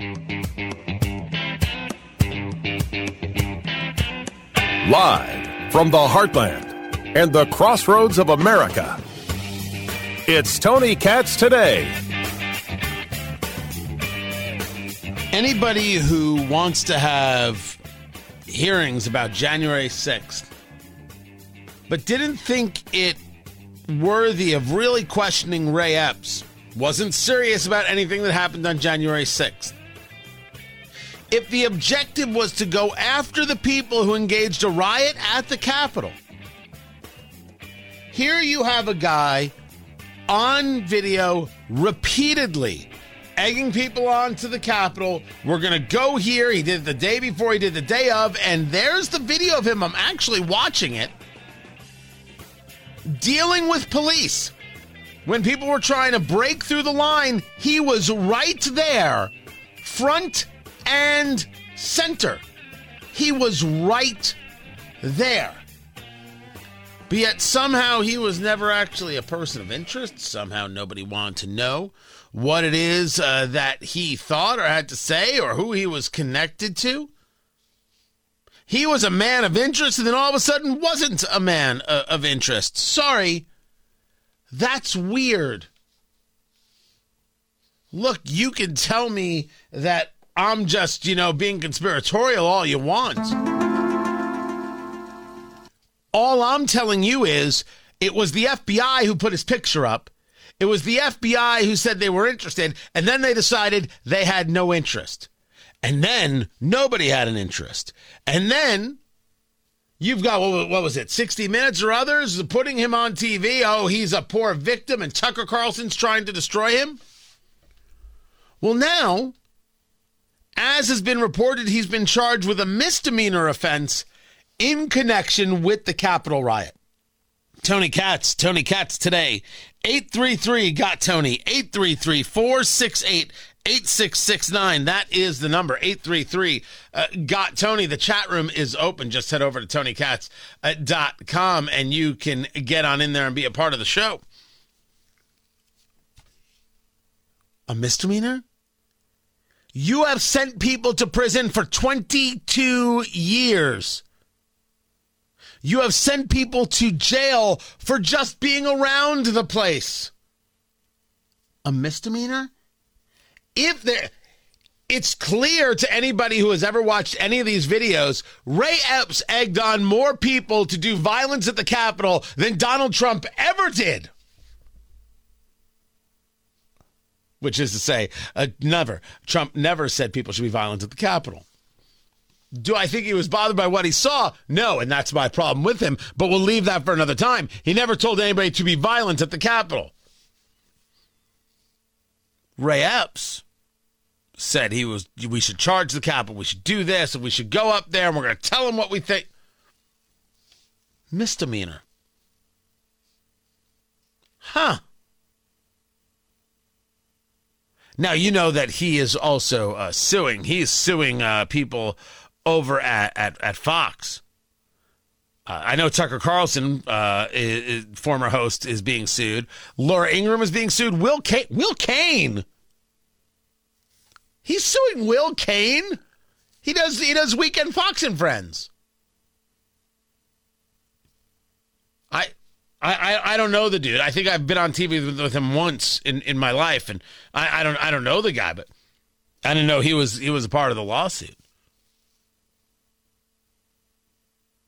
Live from the heartland and the crossroads of America, it's Tony Katz today. Anybody who wants to have hearings about January 6th, but didn't think it worthy of really questioning Ray Epps, wasn't serious about anything that happened on January 6th. If the objective was to go after the people who engaged a riot at the Capitol, here you have a guy on video repeatedly egging people on to the Capitol. We're going to go here. He did it the day before, he did the day of, and there's the video of him. I'm actually watching it. Dealing with police. When people were trying to break through the line, he was right there, front and center. He was right there. But yet somehow he was never actually a person of interest. Somehow nobody wanted to know what it is uh, that he thought or had to say or who he was connected to. He was a man of interest and then all of a sudden wasn't a man uh, of interest. Sorry. That's weird. Look, you can tell me that I'm just, you know, being conspiratorial all you want. All I'm telling you is it was the FBI who put his picture up. It was the FBI who said they were interested, and then they decided they had no interest. And then nobody had an interest. And then you've got, what was it, 60 Minutes or others putting him on TV. Oh, he's a poor victim, and Tucker Carlson's trying to destroy him. Well, now, as has been reported, he's been charged with a misdemeanor offense in connection with the Capitol riot. Tony Katz, Tony Katz today. 833 got Tony. 833 468 8669. That is the number. 833 uh, got Tony. The chat room is open. Just head over to tonykatz.com and you can get on in there and be a part of the show. A misdemeanor? You have sent people to prison for 22 years. You have sent people to jail for just being around the place. A misdemeanor? If there it's clear to anybody who has ever watched any of these videos, Ray Epps egged on more people to do violence at the Capitol than Donald Trump ever did. Which is to say, uh, never. Trump never said people should be violent at the Capitol. Do I think he was bothered by what he saw? No, and that's my problem with him, but we'll leave that for another time. He never told anybody to be violent at the Capitol. Ray Epps said he was we should charge the Capitol, we should do this, and we should go up there and we're gonna tell them what we think. Misdemeanor. Huh. Now you know that he is also uh, suing. He's suing uh, people over at, at, at Fox. Uh, I know Tucker Carlson, uh, is, is, former host, is being sued. Laura Ingraham is being sued. Will Cain, Will Cain. He's suing Will Cain. He does he does Weekend Fox and Friends. I I, I don't know the dude. I think I've been on TV with, with him once in, in my life, and I, I don't I don't know the guy, but I didn't know he was he was a part of the lawsuit.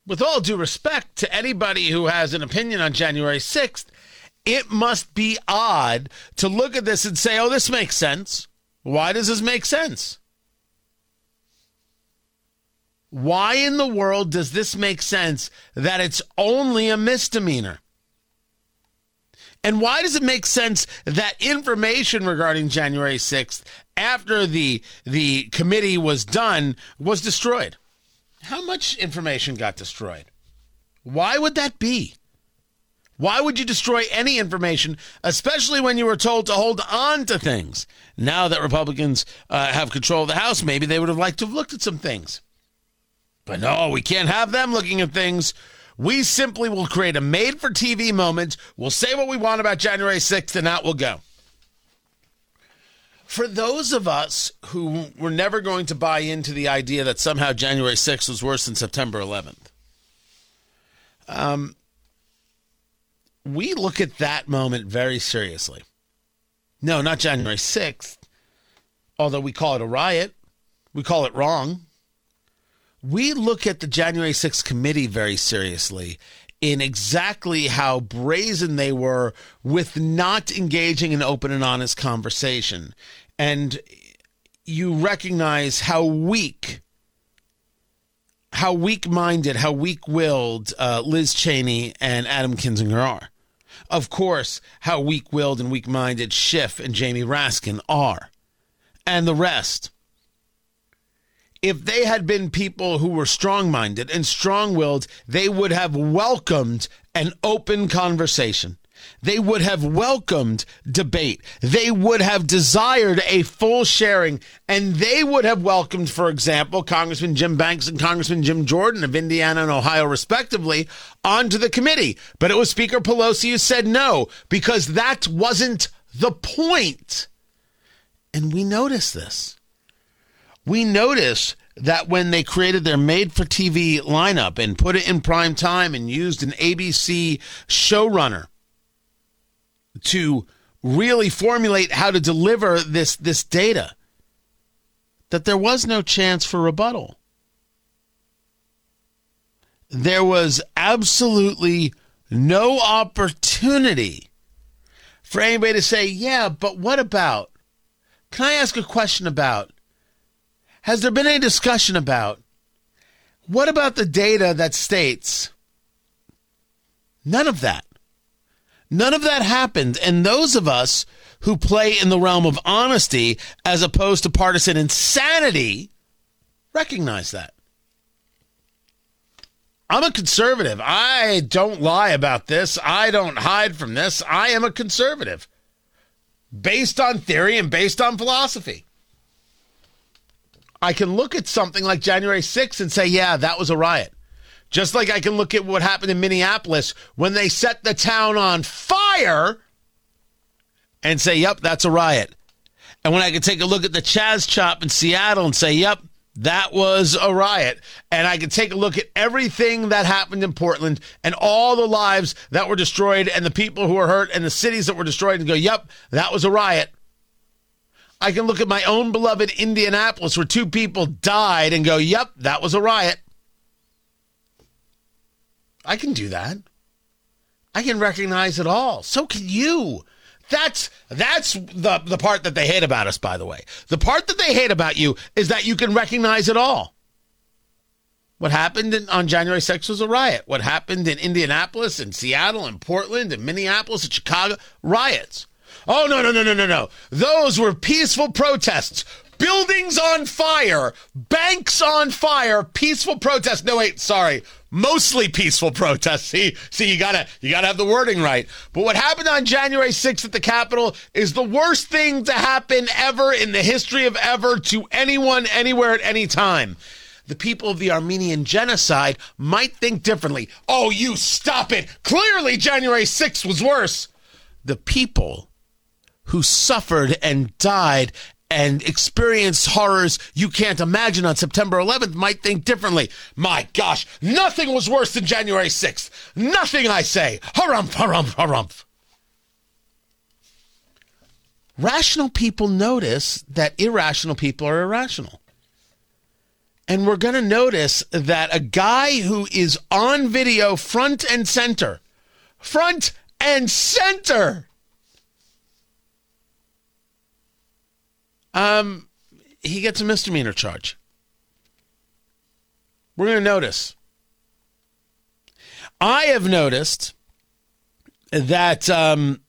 with all due respect to anybody who has an opinion on January 6th, it must be odd to look at this and say, oh, this makes sense. Why does this make sense? Why in the world does this make sense that it's only a misdemeanor? And why does it make sense that information regarding January 6th after the the committee was done was destroyed? How much information got destroyed? Why would that be? Why would you destroy any information, especially when you were told to hold on to things? Now that Republicans uh, have control of the House, maybe they would have liked to have looked at some things. But no, we can't have them looking at things. We simply will create a made for TV moment. We'll say what we want about January 6th, and out we'll go. For those of us who were never going to buy into the idea that somehow January 6th was worse than September 11th, um, we look at that moment very seriously. No, not January 6th, although we call it a riot, we call it wrong. We look at the January 6th committee very seriously in exactly how brazen they were with not engaging in open and honest conversation. And you recognize how weak, how weak minded, how weak willed uh, Liz Cheney and Adam Kinzinger are. Of course, how weak willed and weak minded Schiff and Jamie Raskin are. And the rest if they had been people who were strong minded and strong willed, they would have welcomed an open conversation. They would have welcomed debate. They would have desired a full sharing. And they would have welcomed, for example, Congressman Jim Banks and Congressman Jim Jordan of Indiana and Ohio, respectively, onto the committee. But it was Speaker Pelosi who said no, because that wasn't the point. And we notice this we notice that when they created their made for TV lineup and put it in prime time and used an ABC showrunner to really formulate how to deliver this, this data, that there was no chance for rebuttal. There was absolutely no opportunity for anybody to say, yeah, but what about? Can I ask a question about? Has there been any discussion about what about the data that states none of that? None of that happened. And those of us who play in the realm of honesty as opposed to partisan insanity recognize that. I'm a conservative. I don't lie about this. I don't hide from this. I am a conservative based on theory and based on philosophy. I can look at something like January 6th and say, yeah, that was a riot. Just like I can look at what happened in Minneapolis when they set the town on fire and say, yep, that's a riot. And when I can take a look at the Chaz Chop in Seattle and say, yep, that was a riot. And I can take a look at everything that happened in Portland and all the lives that were destroyed and the people who were hurt and the cities that were destroyed and go, yep, that was a riot. I can look at my own beloved Indianapolis where two people died and go, yep, that was a riot. I can do that. I can recognize it all. So can you. That's that's the the part that they hate about us, by the way. The part that they hate about you is that you can recognize it all. What happened in, on January 6th was a riot. What happened in Indianapolis and Seattle and Portland and Minneapolis and Chicago, riots. Oh, no, no, no, no, no, no. Those were peaceful protests. Buildings on fire, banks on fire, peaceful protests. No, wait, sorry. Mostly peaceful protests. See, see, you gotta, you gotta have the wording right. But what happened on January 6th at the Capitol is the worst thing to happen ever in the history of ever to anyone, anywhere, at any time the people of the Armenian genocide might think differently. Oh, you stop it. Clearly, January 6th was worse. The people who suffered and died and experienced horrors you can't imagine on September 11th might think differently. My gosh, nothing was worse than January 6th. Nothing, I say. Harumph, harumph, harumph. Rational people notice that irrational people are irrational. And we're going to notice that a guy who is on video front and center, front and center, um, he gets a misdemeanor charge. We're going to notice. I have noticed that um,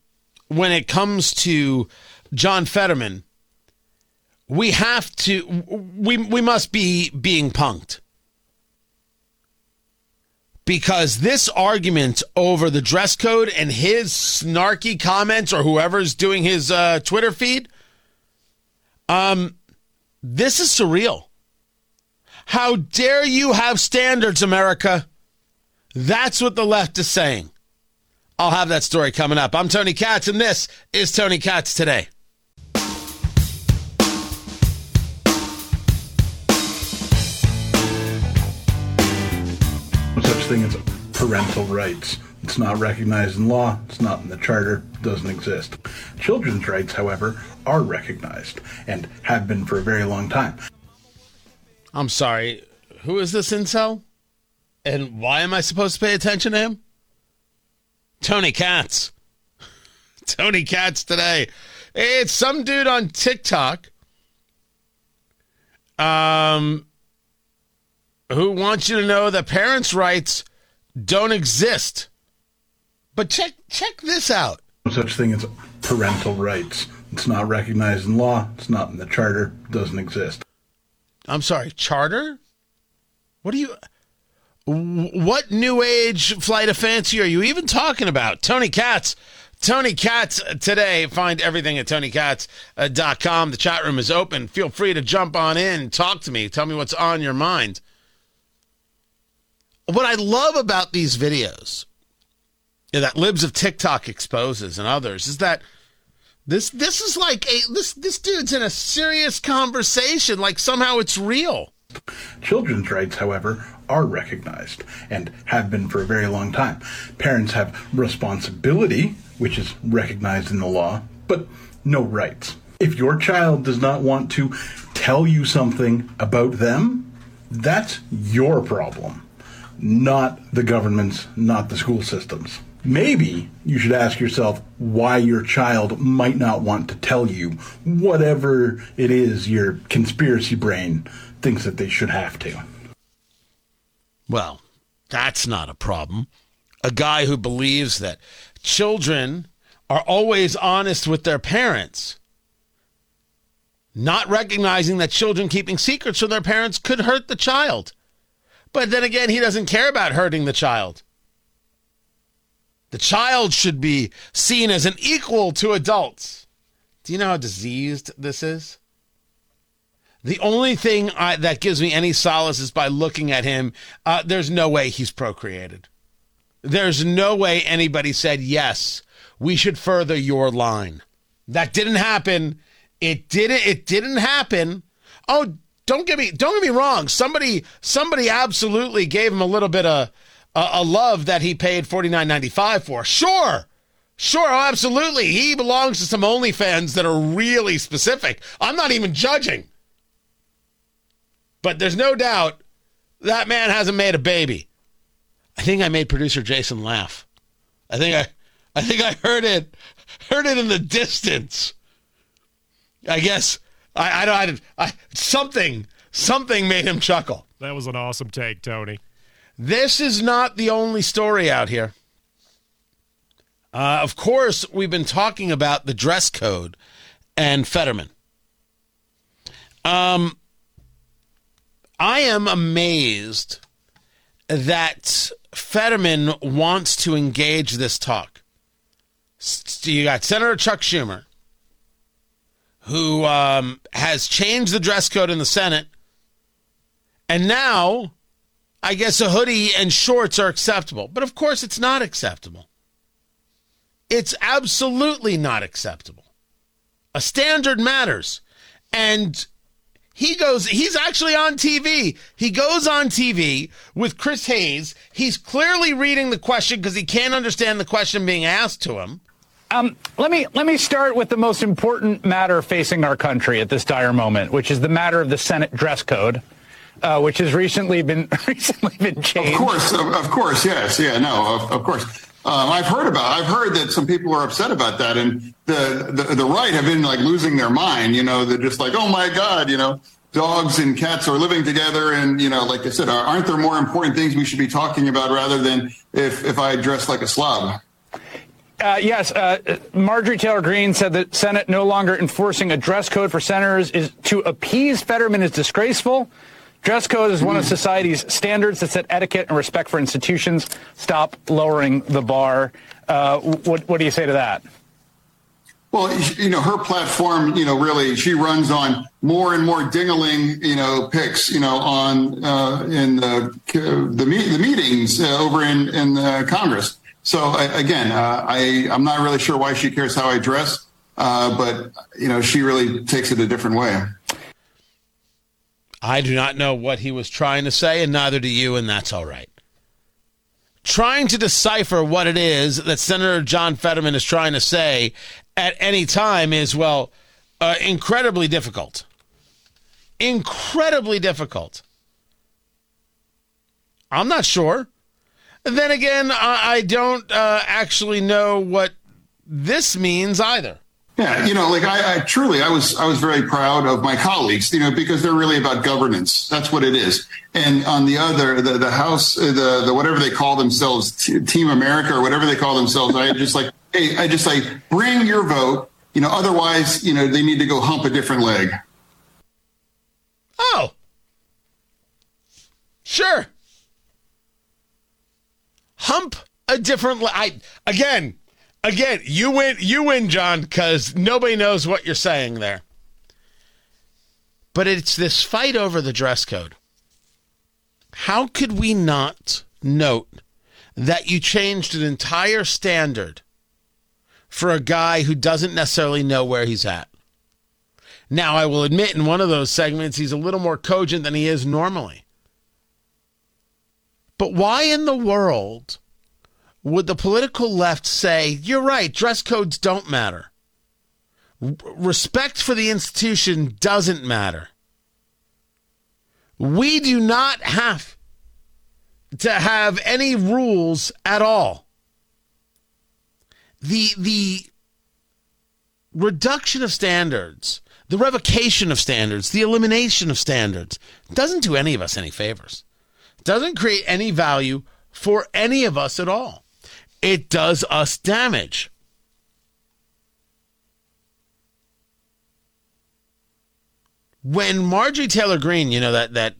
when it comes to John Fetterman, we have to we we must be being punked because this argument over the dress code and his snarky comments or whoever's doing his uh, Twitter feed um, this is surreal. How dare you have standards, America? That's what the left is saying. I'll have that story coming up. I'm Tony Katz, and this is Tony Katz Today. No such thing as parental rights. It's not recognized in law, it's not in the charter, doesn't exist. Children's rights, however, are recognized and have been for a very long time. I'm sorry. Who is this incel? And why am I supposed to pay attention to him? Tony Katz. Tony Katz today. It's some dude on TikTok um, who wants you to know that parents' rights don't exist. But check check this out. No such thing as parental rights. It's not recognized in law, it's not in the charter, doesn't exist. I'm sorry, charter? What do you what new age flight of fancy are you even talking about? Tony Katz. Tony Katz today. Find everything at tonykatz.com. The chat room is open. Feel free to jump on in, talk to me, tell me what's on your mind. What I love about these videos that Libs of TikTok exposes and others is that this this is like a this this dude's in a serious conversation like somehow it's real. Children's rights, however, are recognized and have been for a very long time. Parents have responsibility, which is recognized in the law, but no rights. If your child does not want to tell you something about them, that's your problem, not the government's, not the school system's. Maybe you should ask yourself why your child might not want to tell you whatever it is your conspiracy brain thinks that they should have to. Well, that's not a problem. A guy who believes that children are always honest with their parents, not recognizing that children keeping secrets from their parents could hurt the child. But then again, he doesn't care about hurting the child. The child should be seen as an equal to adults. Do you know how diseased this is? The only thing I, that gives me any solace is by looking at him. Uh, there's no way he's procreated. There's no way anybody said, yes, we should further your line. That didn't happen. It didn't, it didn't happen. Oh, don't get me, don't get me wrong. Somebody, somebody absolutely gave him a little bit of a, a love that he paid forty nine ninety five for. Sure. Sure, oh, absolutely. He belongs to some OnlyFans that are really specific. I'm not even judging. But there's no doubt that man hasn't made a baby. I think I made producer Jason laugh. I think I I think I heard it heard it in the distance. I guess I I don't I, I something something made him chuckle. That was an awesome take, Tony. This is not the only story out here. Uh, of course, we've been talking about the dress code and Fetterman. Um, I am amazed that Fetterman wants to engage this talk. You got Senator Chuck Schumer, who um, has changed the dress code in the Senate, and now I guess a hoodie and shorts are acceptable. But of course, it's not acceptable. It's absolutely not acceptable. A standard matters. And he goes, he's actually on TV. He goes on TV with Chris Hayes. He's clearly reading the question because he can't understand the question being asked to him. Um, let me let me start with the most important matter facing our country at this dire moment, which is the matter of the Senate dress code, uh, which has recently been recently been changed. Of course, of, of course, yes, yeah, no, of, of course. Um, I've heard about. I've heard that some people are upset about that, and the, the the right have been like losing their mind. You know, they're just like, oh my god, you know, dogs and cats are living together, and you know, like I said, aren't there more important things we should be talking about rather than if if I dress like a slob? Uh, yes, uh, Marjorie Taylor Greene said that Senate no longer enforcing a dress code for senators is to appease Fetterman is disgraceful. Dress code is one of society's standards that set etiquette and respect for institutions. Stop lowering the bar. Uh, what, what do you say to that? Well, you know, her platform, you know, really, she runs on more and more dingling, you know, picks, you know, on uh, in the the, me- the meetings uh, over in in uh, Congress. So again, uh, I I'm not really sure why she cares how I dress, uh, but you know, she really takes it a different way. I do not know what he was trying to say, and neither do you, and that's all right. trying to decipher what it is that Senator John Fetterman is trying to say at any time is, well, uh, incredibly difficult. Incredibly difficult. I'm not sure. Then again, I, I don't uh, actually know what this means either. Yeah, you know, like I, I, truly, I was, I was very proud of my colleagues, you know, because they're really about governance. That's what it is. And on the other, the, the House, uh, the, the whatever they call themselves, Team America or whatever they call themselves, I just like, hey, I just like bring your vote. You know, otherwise, you know, they need to go hump a different leg. Oh, sure. Hump a different. I again Again, you win, you win, John, because nobody knows what you're saying there. But it's this fight over the dress code. How could we not note that you changed an entire standard for a guy who doesn't necessarily know where he's at? Now, I will admit in one of those segments, he's a little more cogent than he is normally. But why in the world would the political left say, you're right, dress codes don't matter? R- respect for the institution doesn't matter. We do not have to have any rules at all. The, the reduction of standards, the revocation of standards, the elimination of standards doesn't do any of us any favors. Doesn't create any value for any of us at all it does us damage. When Marjorie Taylor Greene, you know that that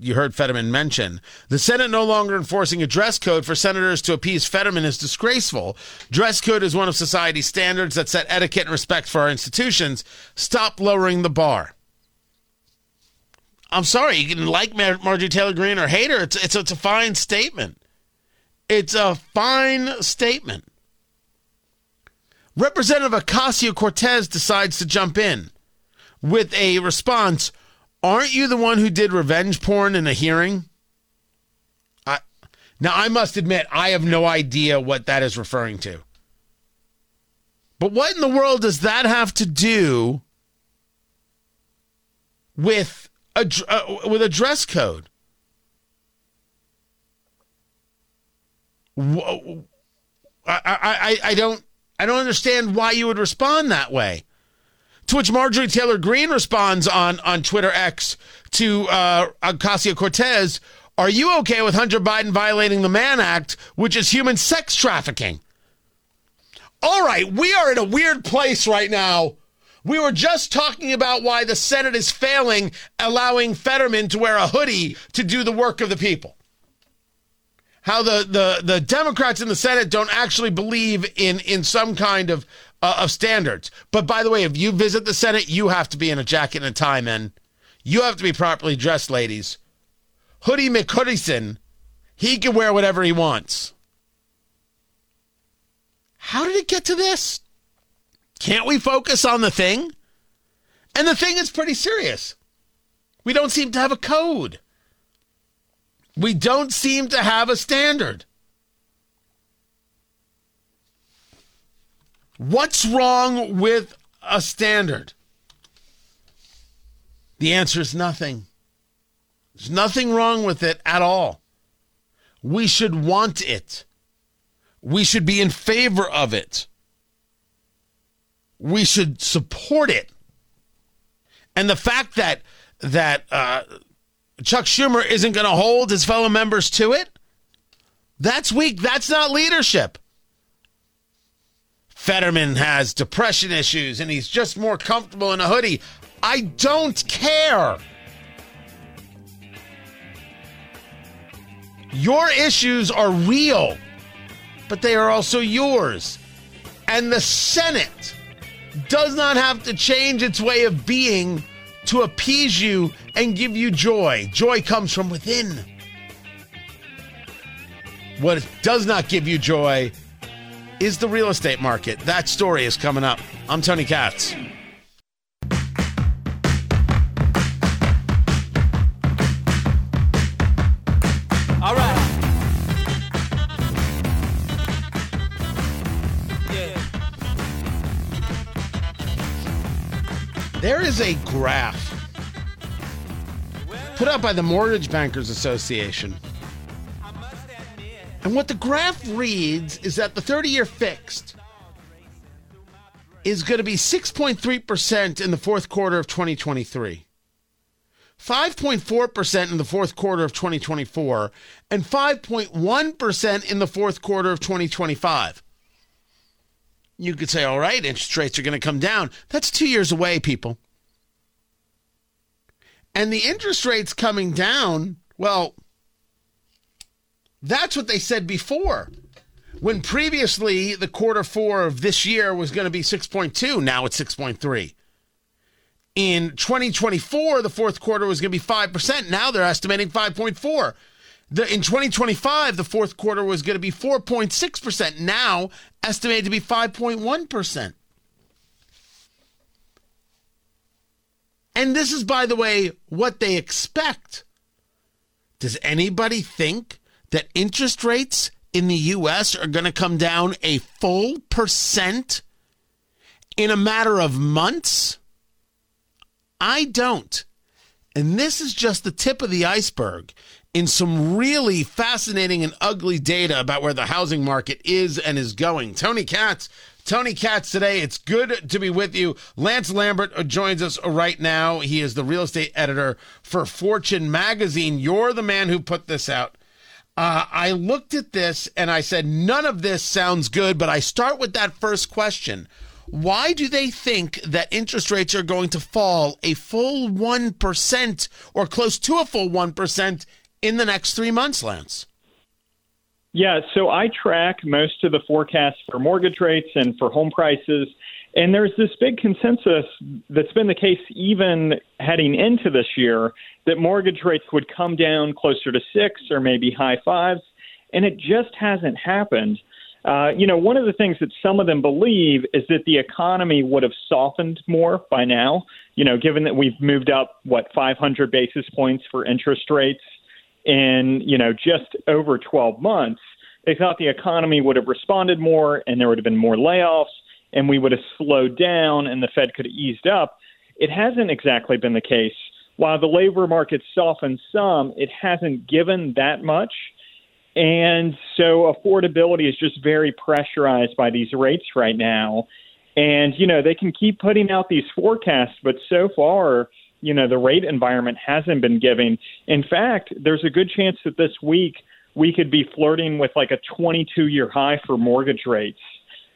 you heard Fetterman mention, the Senate no longer enforcing a dress code for senators to appease Fetterman is disgraceful. Dress code is one of society's standards that set etiquette and respect for our institutions. Stop lowering the bar. I'm sorry, you can like Mar- Marjorie Taylor Greene or hate her. It's, it's, it's a fine statement. It's a fine statement. Representative Ocasio Cortez decides to jump in with a response Aren't you the one who did revenge porn in a hearing? I, now, I must admit, I have no idea what that is referring to. But what in the world does that have to do with a, uh, with a dress code? I, I, I don't I don't understand why you would respond that way. To which Marjorie Taylor Greene responds on, on Twitter X to uh, Ocasio Cortez Are you okay with Hunter Biden violating the Mann Act, which is human sex trafficking? All right, we are in a weird place right now. We were just talking about why the Senate is failing, allowing Fetterman to wear a hoodie to do the work of the people how the, the, the Democrats in the Senate don't actually believe in, in some kind of, uh, of standards. But by the way, if you visit the Senate, you have to be in a jacket and a tie, men. You have to be properly dressed, ladies. Hoodie McHoodieson, he can wear whatever he wants. How did it get to this? Can't we focus on the thing? And the thing is pretty serious. We don't seem to have a code. We don't seem to have a standard. What's wrong with a standard? The answer is nothing. There's nothing wrong with it at all. We should want it. We should be in favor of it. We should support it. And the fact that that uh, Chuck Schumer isn't going to hold his fellow members to it? That's weak. That's not leadership. Fetterman has depression issues and he's just more comfortable in a hoodie. I don't care. Your issues are real, but they are also yours. And the Senate does not have to change its way of being to appease you and give you joy. Joy comes from within. What does not give you joy is the real estate market. That story is coming up. I'm Tony Katz. Is a graph put out by the Mortgage Bankers Association. And what the graph reads is that the 30 year fixed is going to be 6.3% in the fourth quarter of 2023. 5.4% in the fourth quarter of 2024 and 5.1% in the fourth quarter of 2025. You could say, all right, interest rates are going to come down. That's two years away, people. And the interest rates coming down, well, that's what they said before. When previously the quarter four of this year was going to be 6.2, now it's 6.3. In 2024, the fourth quarter was going to be 5%. Now they're estimating 5.4. The, in 2025, the fourth quarter was going to be 4.6%. Now estimated to be 5.1%. And this is, by the way, what they expect. Does anybody think that interest rates in the U.S. are going to come down a full percent in a matter of months? I don't. And this is just the tip of the iceberg in some really fascinating and ugly data about where the housing market is and is going. Tony Katz Tony Katz today. It's good to be with you. Lance Lambert joins us right now. He is the real estate editor for Fortune magazine. You're the man who put this out. Uh, I looked at this and I said, none of this sounds good, but I start with that first question. Why do they think that interest rates are going to fall a full 1% or close to a full 1% in the next three months, Lance? Yeah, so I track most of the forecasts for mortgage rates and for home prices. And there's this big consensus that's been the case even heading into this year that mortgage rates would come down closer to six or maybe high fives. And it just hasn't happened. Uh, you know, one of the things that some of them believe is that the economy would have softened more by now. You know, given that we've moved up, what, 500 basis points for interest rates in, you know, just over 12 months, they thought the economy would have responded more and there would have been more layoffs and we would have slowed down and the Fed could have eased up. It hasn't exactly been the case. While the labor market softened some, it hasn't given that much. And so affordability is just very pressurized by these rates right now. And, you know, they can keep putting out these forecasts, but so far, you know, the rate environment hasn't been giving. In fact, there's a good chance that this week we could be flirting with like a 22 year high for mortgage rates.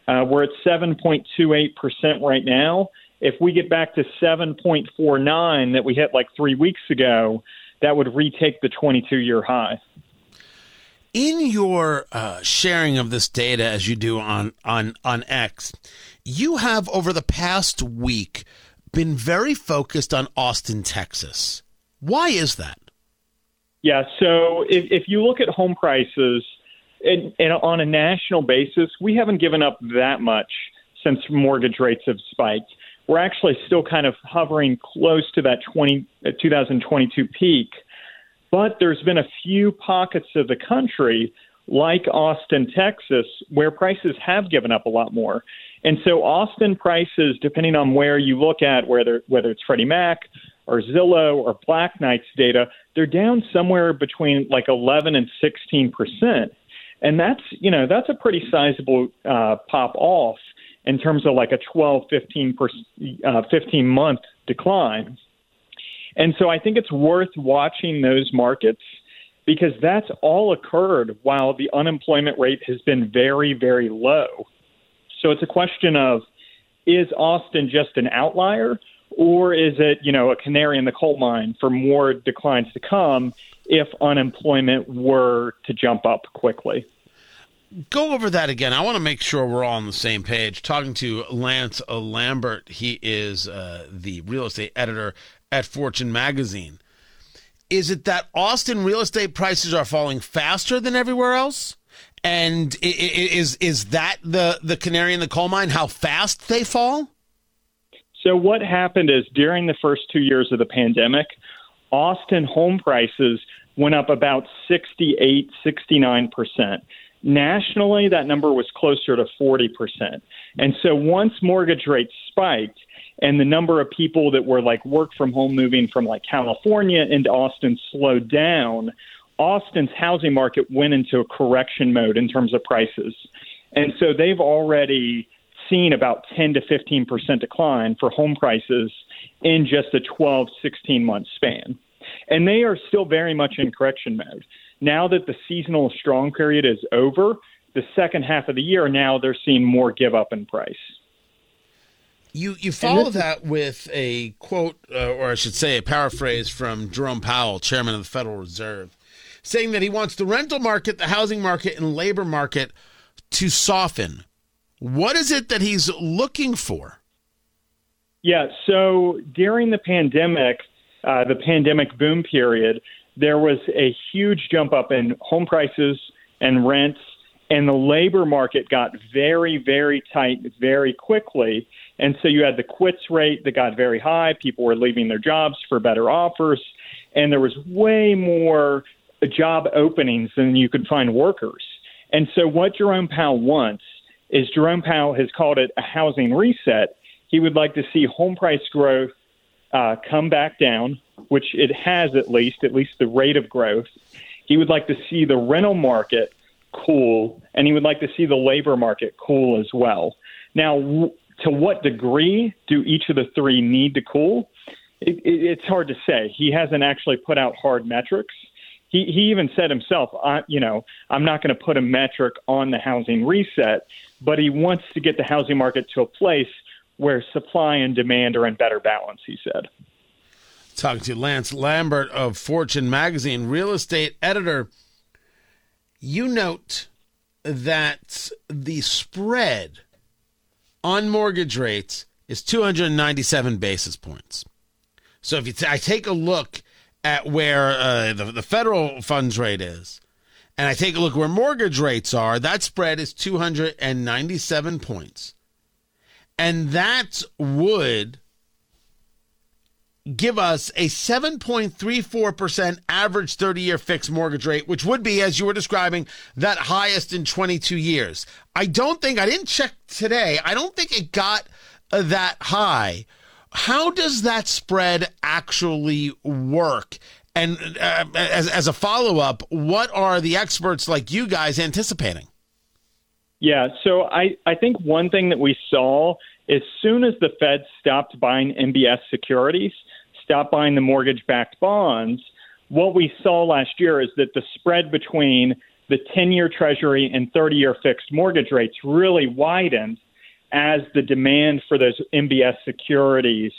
Uh, we're at 7.28% right now. If we get back to 7.49 that we hit like three weeks ago, that would retake the 22 year high. In your uh, sharing of this data, as you do on, on, on X, you have over the past week been very focused on Austin, Texas. Why is that? Yeah, so if, if you look at home prices and, and on a national basis, we haven't given up that much since mortgage rates have spiked. We're actually still kind of hovering close to that 20, uh, 2022 peak. But there's been a few pockets of the country, like Austin, Texas, where prices have given up a lot more. And so Austin prices, depending on where you look at, whether whether it's Freddie Mac or Zillow or Black Knight's data, they're down somewhere between like 11 and 16 percent, and that's you know that's a pretty sizable uh, pop off in terms of like a 12, 15 per, uh, 15 month decline. And so I think it's worth watching those markets because that's all occurred while the unemployment rate has been very, very low. So it's a question of is Austin just an outlier or is it, you know, a canary in the coal mine for more declines to come if unemployment were to jump up quickly? Go over that again. I want to make sure we're all on the same page. Talking to Lance Lambert, he is uh, the real estate editor at Fortune magazine. Is it that Austin real estate prices are falling faster than everywhere else? And is is that the the canary in the coal mine? How fast they fall? So what happened is during the first two years of the pandemic, Austin home prices went up about 68, 69%. Nationally, that number was closer to 40%. And so once mortgage rates spiked, and the number of people that were like work from home moving from like California into Austin slowed down, Austin's housing market went into a correction mode in terms of prices. And so they've already seen about 10 to 15% decline for home prices in just a 12, 16 month span. And they are still very much in correction mode. Now that the seasonal strong period is over, the second half of the year, now they're seeing more give up in price. You you follow that with a quote, uh, or I should say, a paraphrase from Jerome Powell, chairman of the Federal Reserve, saying that he wants the rental market, the housing market, and labor market to soften. What is it that he's looking for? Yeah, so during the pandemic, uh, the pandemic boom period, there was a huge jump up in home prices and rents, and the labor market got very, very tight very quickly. And so you had the quits rate that got very high. People were leaving their jobs for better offers. And there was way more job openings than you could find workers. And so what Jerome Powell wants is Jerome Powell has called it a housing reset. He would like to see home price growth uh, come back down, which it has at least, at least the rate of growth. He would like to see the rental market cool, and he would like to see the labor market cool as well. Now, to what degree do each of the three need to cool? It, it, it's hard to say. He hasn't actually put out hard metrics. He, he even said himself, I, you know, I'm not going to put a metric on the housing reset, but he wants to get the housing market to a place where supply and demand are in better balance, he said. Talking to Lance Lambert of Fortune magazine, real estate editor. You note that the spread on mortgage rates is 297 basis points. So if you t- I take a look at where uh, the, the federal funds rate is, and I take a look where mortgage rates are, that spread is 297 points. And that would give us a 7.34% average 30 year fixed mortgage rate, which would be, as you were describing, that highest in 22 years. I don't think, I didn't check today, I don't think it got uh, that high. How does that spread actually work? And uh, as, as a follow up, what are the experts like you guys anticipating? Yeah, so I, I think one thing that we saw as soon as the Fed stopped buying MBS securities, stopped buying the mortgage backed bonds, what we saw last year is that the spread between the 10 year Treasury and 30 year fixed mortgage rates really widened as the demand for those MBS securities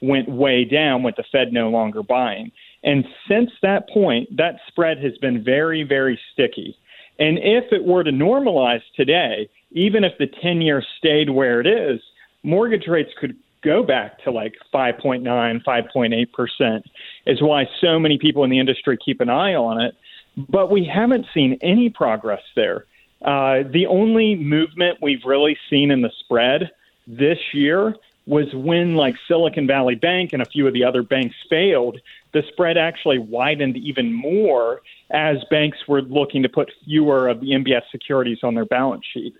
went way down with the Fed no longer buying. And since that point, that spread has been very, very sticky. And if it were to normalize today, even if the 10 year stayed where it is, mortgage rates could go back to like 5.9, 5.8%, is why so many people in the industry keep an eye on it. But we haven't seen any progress there. Uh, the only movement we've really seen in the spread this year was when like Silicon Valley Bank and a few of the other banks failed. The spread actually widened even more as banks were looking to put fewer of the MBS securities on their balance sheet.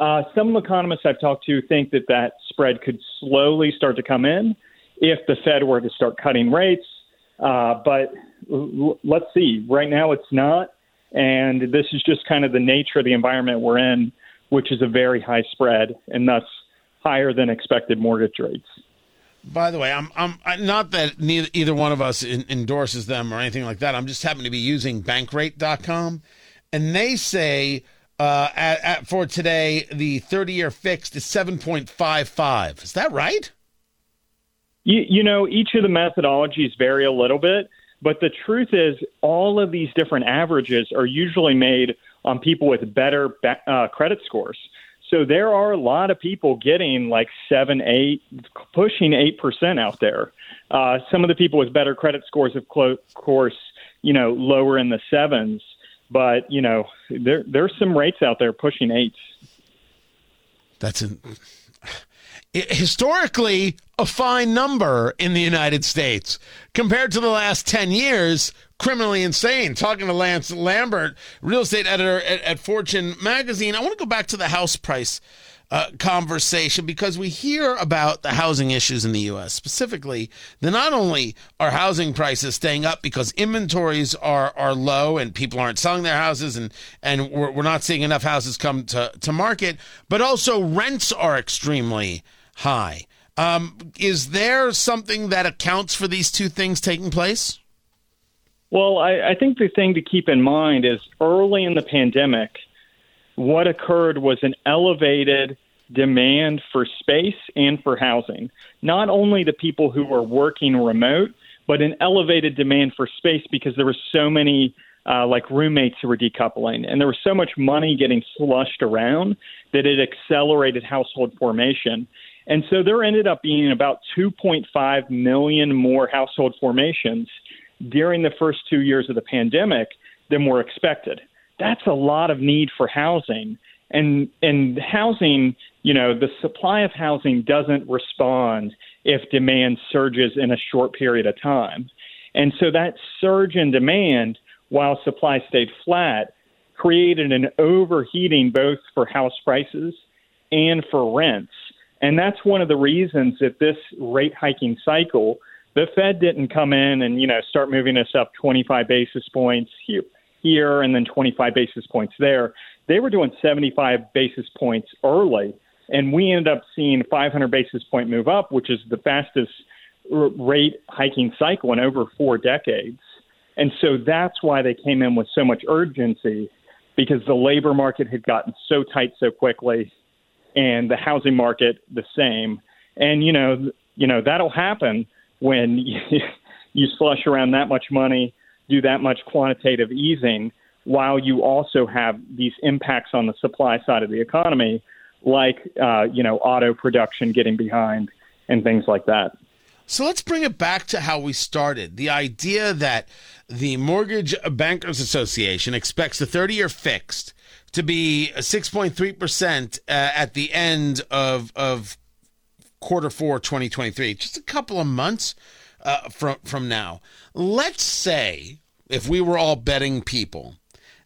Uh, some economists I've talked to think that that spread could slowly start to come in if the Fed were to start cutting rates. Uh, but l- let's see. Right now, it's not. And this is just kind of the nature of the environment we're in, which is a very high spread and thus higher than expected mortgage rates. By the way, I'm I'm not that neither either one of us in, endorses them or anything like that. I'm just happen to be using Bankrate.com, and they say uh, at, at, for today the 30 year fixed is 7.55. Is that right? You, you know, each of the methodologies vary a little bit. But the truth is, all of these different averages are usually made on people with better uh, credit scores. So there are a lot of people getting like seven, eight, pushing eight percent out there. Uh, some of the people with better credit scores, of course, you know, lower in the sevens. But you know, there there's some rates out there pushing eights. That's an historically a fine number in the United States compared to the last 10 years criminally insane. Talking to Lance Lambert, real estate editor at, at Fortune magazine. I want to go back to the house price uh, conversation because we hear about the housing issues in the U.S. Specifically, that not only are housing prices staying up because inventories are are low and people aren't selling their houses and and we're, we're not seeing enough houses come to to market, but also rents are extremely high. Um, is there something that accounts for these two things taking place? Well, I, I think the thing to keep in mind is early in the pandemic what occurred was an elevated demand for space and for housing. Not only the people who were working remote, but an elevated demand for space because there were so many uh, like roommates who were decoupling, and there was so much money getting slushed around that it accelerated household formation. And so there ended up being about 2.5 million more household formations during the first two years of the pandemic than were expected that's a lot of need for housing. And and housing, you know, the supply of housing doesn't respond if demand surges in a short period of time. And so that surge in demand while supply stayed flat created an overheating both for house prices and for rents. And that's one of the reasons that this rate hiking cycle, the Fed didn't come in and, you know, start moving us up 25 basis points here here and then 25 basis points there. They were doing 75 basis points early, and we ended up seeing 500 basis point move up, which is the fastest rate hiking cycle in over four decades. And so that's why they came in with so much urgency because the labor market had gotten so tight so quickly and the housing market the same. And you know, you know that'll happen when you, you slush around that much money do that much quantitative easing while you also have these impacts on the supply side of the economy, like uh, you know auto production getting behind and things like that. So let's bring it back to how we started. The idea that the Mortgage Bankers Association expects the 30 year fixed to be 6.3% uh, at the end of, of quarter four 2023, just a couple of months uh, from, from now. Let's say if we were all betting people,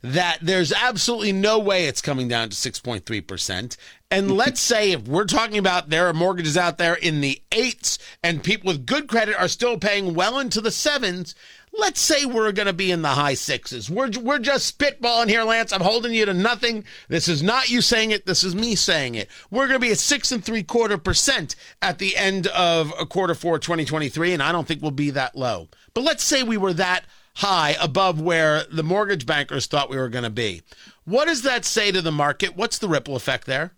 that there's absolutely no way it's coming down to 6.3%. And let's say if we're talking about there are mortgages out there in the eights and people with good credit are still paying well into the sevens, let's say we're going to be in the high sixes. We're, we're just spitballing here, Lance. I'm holding you to nothing. This is not you saying it. This is me saying it. We're going to be at six and three quarter percent at the end of a quarter four 2023. And I don't think we'll be that low. But let's say we were that high above where the mortgage bankers thought we were going to be. What does that say to the market? What's the ripple effect there?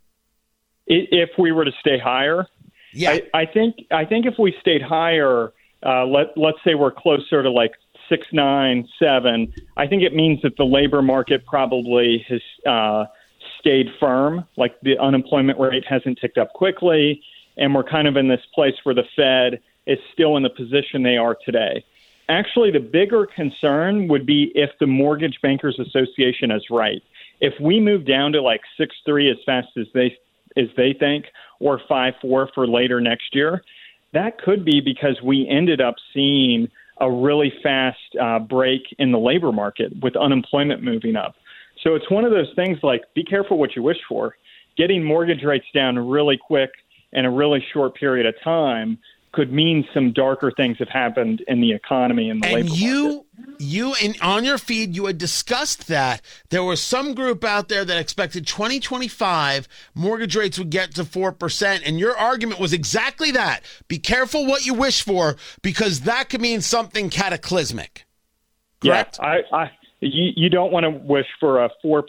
If we were to stay higher, yeah, I, I think I think if we stayed higher, uh, let let's say we're closer to like six, nine, seven. I think it means that the labor market probably has uh, stayed firm. Like the unemployment rate hasn't ticked up quickly, and we're kind of in this place where the Fed is still in the position they are today. Actually, the bigger concern would be if the Mortgage Bankers Association is right. If we move down to like six three as fast as they as they think, or five four for later next year, that could be because we ended up seeing a really fast uh, break in the labor market with unemployment moving up. So it's one of those things like be careful what you wish for. Getting mortgage rates down really quick in a really short period of time could mean some darker things have happened in the economy and the and labor you, market. You, you in, on your feed, you had discussed that there was some group out there that expected 2025 mortgage rates would get to 4%. And your argument was exactly that. Be careful what you wish for because that could mean something cataclysmic. Correct? Yeah, I, I, you, you don't want to wish for a 4%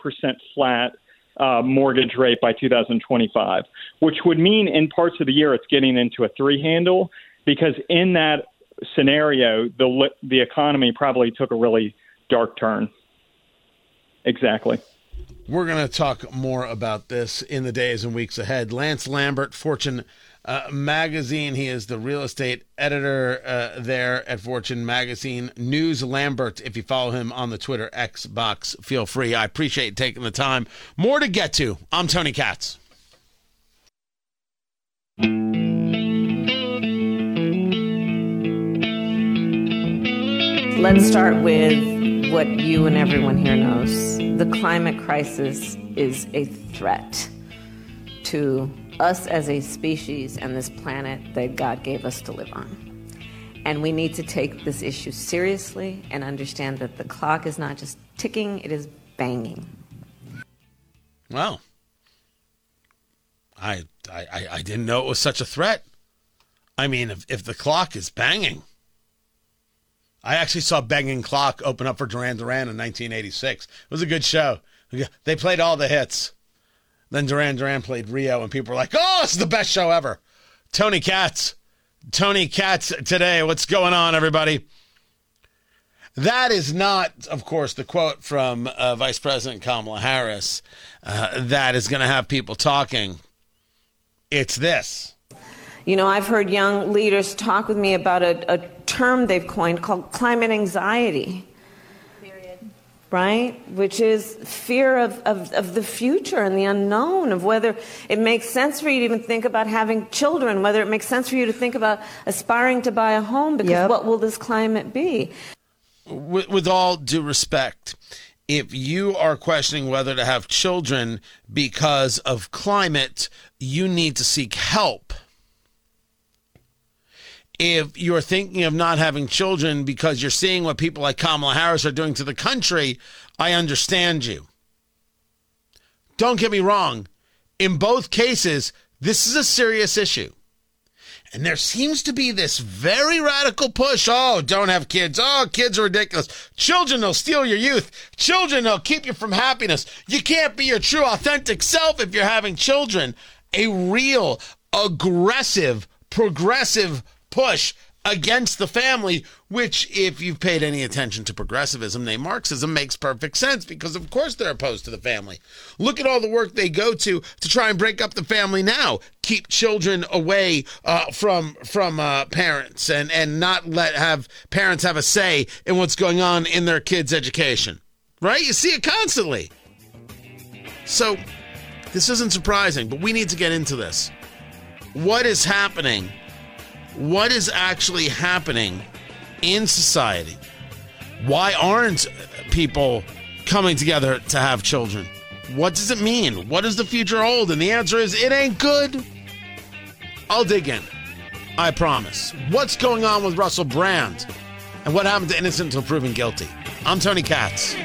flat uh, mortgage rate by 2025, which would mean in parts of the year it's getting into a three handle because in that scenario, the the economy probably took a really dark turn. Exactly. We're going to talk more about this in the days and weeks ahead. Lance Lambert, Fortune uh, Magazine. He is the real estate editor uh, there at Fortune Magazine. News Lambert, if you follow him on the Twitter X box, feel free. I appreciate taking the time. More to get to. I'm Tony Katz. Let's start with what you and everyone here knows. The climate crisis is a threat to us as a species and this planet that God gave us to live on. And we need to take this issue seriously and understand that the clock is not just ticking, it is banging. Well, I, I, I didn't know it was such a threat. I mean, if, if the clock is banging, I actually saw Banging Clock open up for Duran Duran in 1986. It was a good show. They played all the hits. Then Duran Duran played Rio, and people were like, oh, it's the best show ever. Tony Katz. Tony Katz today. What's going on, everybody? That is not, of course, the quote from uh, Vice President Kamala Harris uh, that is going to have people talking. It's this. You know, I've heard young leaders talk with me about a, a term they've coined called climate anxiety. Period. Right? Which is fear of, of, of the future and the unknown, of whether it makes sense for you to even think about having children, whether it makes sense for you to think about aspiring to buy a home, because yep. what will this climate be? with, with all due respect, if you are questioning whether to have children because of climate, you need to seek help. If you're thinking of not having children because you're seeing what people like Kamala Harris are doing to the country, I understand you. Don't get me wrong. In both cases, this is a serious issue. And there seems to be this very radical push. Oh, don't have kids. Oh, kids are ridiculous. Children, they'll steal your youth. Children, they'll keep you from happiness. You can't be your true, authentic self if you're having children. A real, aggressive, progressive push against the family, which, if you've paid any attention to progressivism, named Marxism, makes perfect sense because, of course, they're opposed to the family. Look at all the work they go to to try and break up the family now, keep children away uh, from from uh, parents, and and not let have parents have a say in what's going on in their kids' education. Right? You see it constantly. So, this isn't surprising, but we need to get into this. What is happening? What is actually happening in society. Why aren't people coming together to have children? What does it mean? What does the future hold? And the answer is it ain't good. I'll dig in. I promise. What's going on with Russell Brand? And what happened to innocent until proven guilty? I'm Tony Katz.